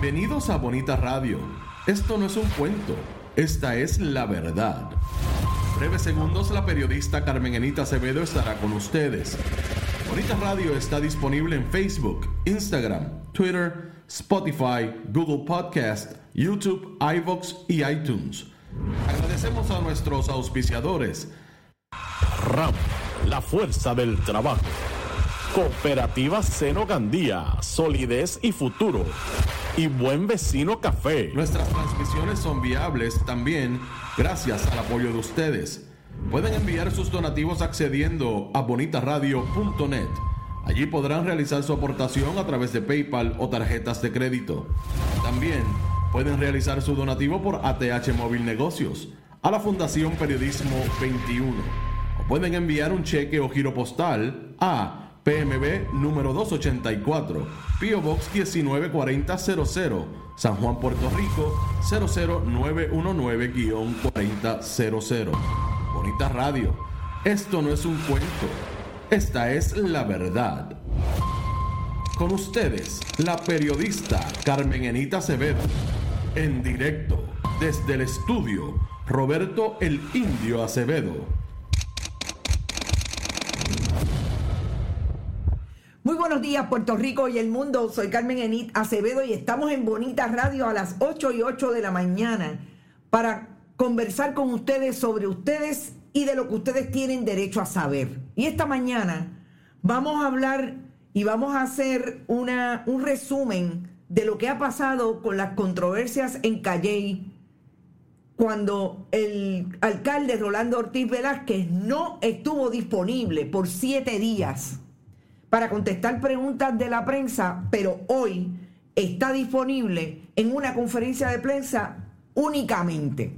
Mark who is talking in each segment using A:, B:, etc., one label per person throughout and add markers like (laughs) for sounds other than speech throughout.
A: Bienvenidos a Bonita Radio. Esto no es un cuento, esta es la verdad. Breves segundos, la periodista Carmen Enita Acevedo estará con ustedes. Bonita Radio está disponible en Facebook, Instagram, Twitter, Spotify, Google Podcast, YouTube, iVoox y iTunes. Agradecemos a nuestros auspiciadores.
B: RAM, la fuerza del trabajo. Cooperativa Seno Gandía, solidez y futuro. Y buen vecino café.
A: Nuestras transmisiones son viables también gracias al apoyo de ustedes. Pueden enviar sus donativos accediendo a bonitaradio.net. Allí podrán realizar su aportación a través de PayPal o tarjetas de crédito. También pueden realizar su donativo por ATH Móvil Negocios a la Fundación Periodismo 21. O pueden enviar un cheque o giro postal a PMB número 284, Pio Box 194000, San Juan, Puerto Rico 00919-4000. Bonita Radio, esto no es un cuento, esta es la verdad. Con ustedes, la periodista Carmen Enita Acevedo, en directo desde el estudio Roberto el Indio Acevedo.
C: Buenos días, Puerto Rico y el mundo. Soy Carmen Enit Acevedo y estamos en Bonita Radio a las 8 y 8 de la mañana para conversar con ustedes sobre ustedes y de lo que ustedes tienen derecho a saber. Y esta mañana vamos a hablar y vamos a hacer una, un resumen de lo que ha pasado con las controversias en Calley cuando el alcalde Rolando Ortiz Velázquez no estuvo disponible por siete días para contestar preguntas de la prensa, pero hoy está disponible en una conferencia de prensa únicamente.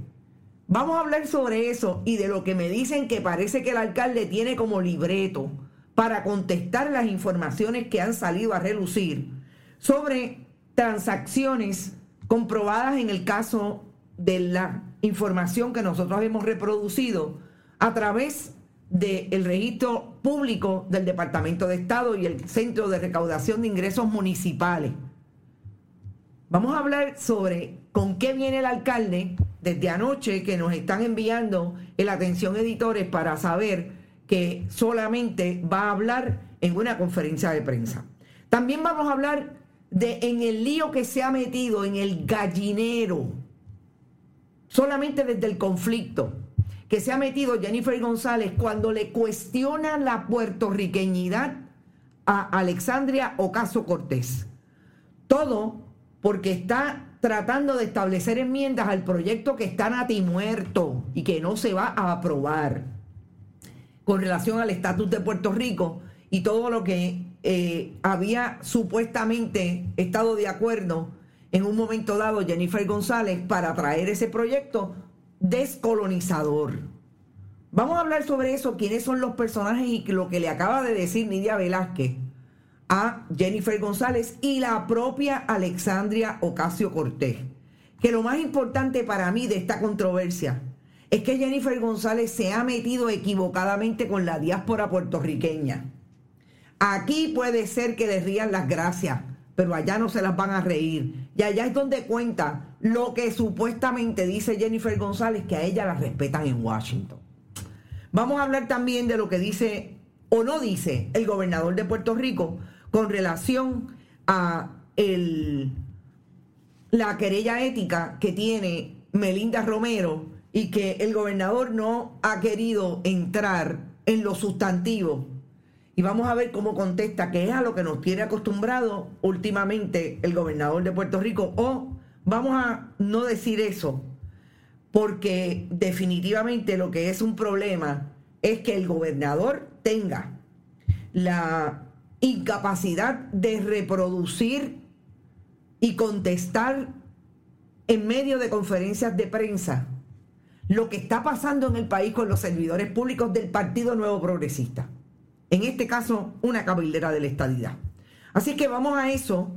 C: Vamos a hablar sobre eso y de lo que me dicen que parece que el alcalde tiene como libreto para contestar las informaciones que han salido a relucir sobre transacciones comprobadas en el caso de la información que nosotros hemos reproducido a través del registro público del Departamento de Estado y el Centro de Recaudación de Ingresos Municipales. Vamos a hablar sobre con qué viene el alcalde desde anoche que nos están enviando el atención editores para saber que solamente va a hablar en una conferencia de prensa. También vamos a hablar de en el lío que se ha metido en el gallinero, solamente desde el conflicto que se ha metido Jennifer González cuando le cuestiona la puertorriqueñidad a Alexandria Ocaso Cortés. Todo porque está tratando de establecer enmiendas al proyecto que está muerto y que no se va a aprobar con relación al estatus de Puerto Rico y todo lo que eh, había supuestamente estado de acuerdo en un momento dado Jennifer González para traer ese proyecto descolonizador. Vamos a hablar sobre eso, quiénes son los personajes y lo que le acaba de decir Nidia Velázquez a Jennifer González y la propia Alexandria Ocasio Cortés. Que lo más importante para mí de esta controversia es que Jennifer González se ha metido equivocadamente con la diáspora puertorriqueña. Aquí puede ser que le rían las gracias, pero allá no se las van a reír. Y allá es donde cuenta lo que supuestamente dice Jennifer González, que a ella la respetan en Washington. Vamos a hablar también de lo que dice o no dice el gobernador de Puerto Rico con relación a el, la querella ética que tiene Melinda Romero y que el gobernador no ha querido entrar en lo sustantivo y vamos a ver cómo contesta, que es a lo que nos tiene acostumbrado últimamente el gobernador de Puerto Rico. O vamos a no decir eso, porque definitivamente lo que es un problema es que el gobernador tenga la incapacidad de reproducir y contestar en medio de conferencias de prensa lo que está pasando en el país con los servidores públicos del Partido Nuevo Progresista. En este caso, una cabildera de la estadidad. Así que vamos a eso,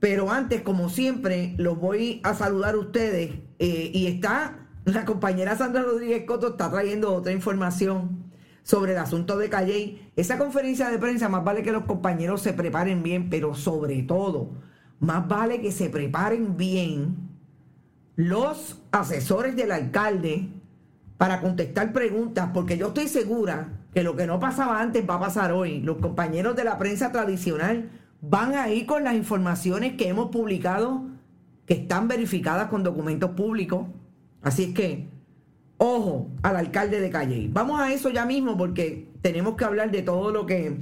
C: pero antes, como siempre, los voy a saludar a ustedes. Eh, y está la compañera Sandra Rodríguez Coto, está trayendo otra información sobre el asunto de Calle. Esa conferencia de prensa, más vale que los compañeros se preparen bien, pero sobre todo, más vale que se preparen bien los asesores del alcalde para contestar preguntas, porque yo estoy segura que lo que no pasaba antes va a pasar hoy. Los compañeros de la prensa tradicional van a ir con las informaciones que hemos publicado, que están verificadas con documentos públicos. Así es que, ojo al alcalde de Calle. Vamos a eso ya mismo porque tenemos que hablar de todo lo que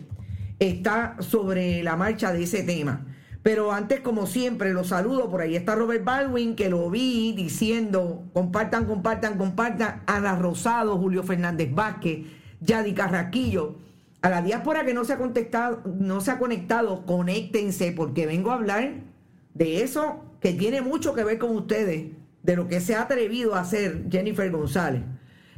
C: está sobre la marcha de ese tema. Pero antes, como siempre, los saludo. Por ahí está Robert Baldwin, que lo vi diciendo, compartan, compartan, compartan. Ana Rosado, Julio Fernández Vázquez, Yadi Carraquillo. A la diáspora que no se ha contestado, no se ha conectado, conéctense, porque vengo a hablar de eso que tiene mucho que ver con ustedes, de lo que se ha atrevido a hacer Jennifer González.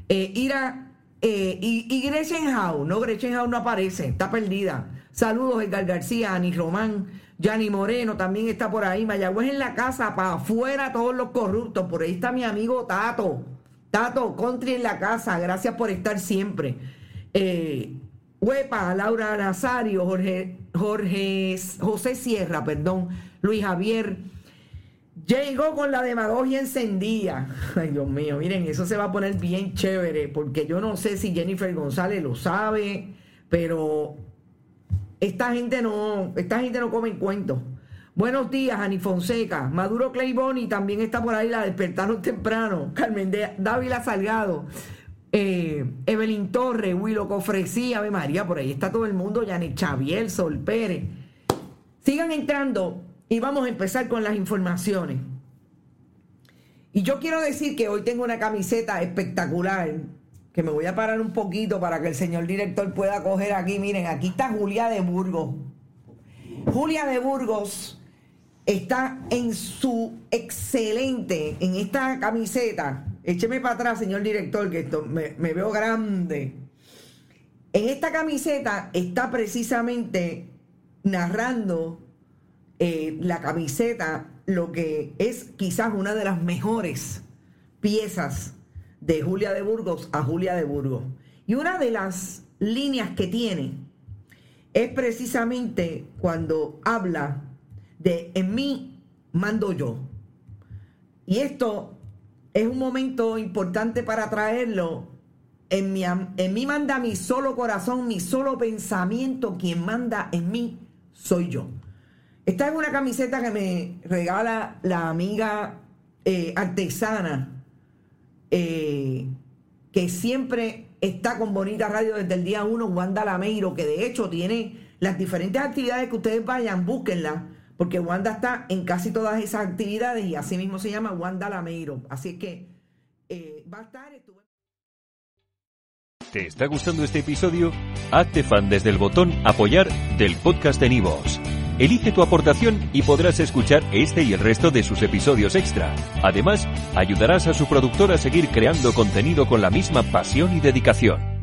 C: Eh, Ira eh, y, y Gretchen Howe, no, Gretchen Howe no aparece, está perdida. Saludos, Edgar García, Ani Román. Yanni Moreno también está por ahí. Mayagüez en la casa, para afuera todos los corruptos. Por ahí está mi amigo Tato. Tato, country en la casa. Gracias por estar siempre. Eh, Huepa, Laura Nazario, Jorge, Jorge, José Sierra, perdón, Luis Javier. Llegó con la demagogia encendida. (laughs) Ay, Dios mío, miren, eso se va a poner bien chévere, porque yo no sé si Jennifer González lo sabe, pero esta gente no, esta gente no come en cuentos. Buenos días, Ani Fonseca. Maduro Clayboni también está por ahí, la despertaron temprano. Carmen Dávila Salgado. Eh, Evelyn Torres, Willow Cofresí, Ave María, por ahí está todo el mundo. Janet Xavier, Sol Pérez. Sigan entrando y vamos a empezar con las informaciones. Y yo quiero decir que hoy tengo una camiseta espectacular que me voy a parar un poquito para que el señor director pueda coger aquí. Miren, aquí está Julia de Burgos. Julia de Burgos está en su excelente, en esta camiseta. Écheme para atrás, señor director, que esto me, veo grande. En esta camiseta está precisamente narrando eh, la camiseta lo que es quizás una de las mejores piezas de Julia de Burgos a Julia de Burgos. Y una de las líneas que tiene es precisamente cuando habla de en mí mando yo. Y esto es un momento importante para traerlo. En mí, en mí manda mi solo corazón, mi solo pensamiento. Quien manda en mí soy yo. Esta es una camiseta que me regala la amiga eh, artesana eh, que siempre está con Bonita Radio desde el día 1, Wanda Lameiro, que de hecho tiene las diferentes actividades que ustedes vayan, búsquenla, porque Wanda está en casi todas esas actividades y así mismo se llama Wanda Lameiro. Así que eh, va a estar...
D: ¿Te está gustando este episodio? Hazte fan desde el botón apoyar del podcast de Nivos. Elige tu aportación y podrás escuchar este y el resto de sus episodios extra. Además, ayudarás a su productor a seguir creando contenido con la misma pasión y dedicación.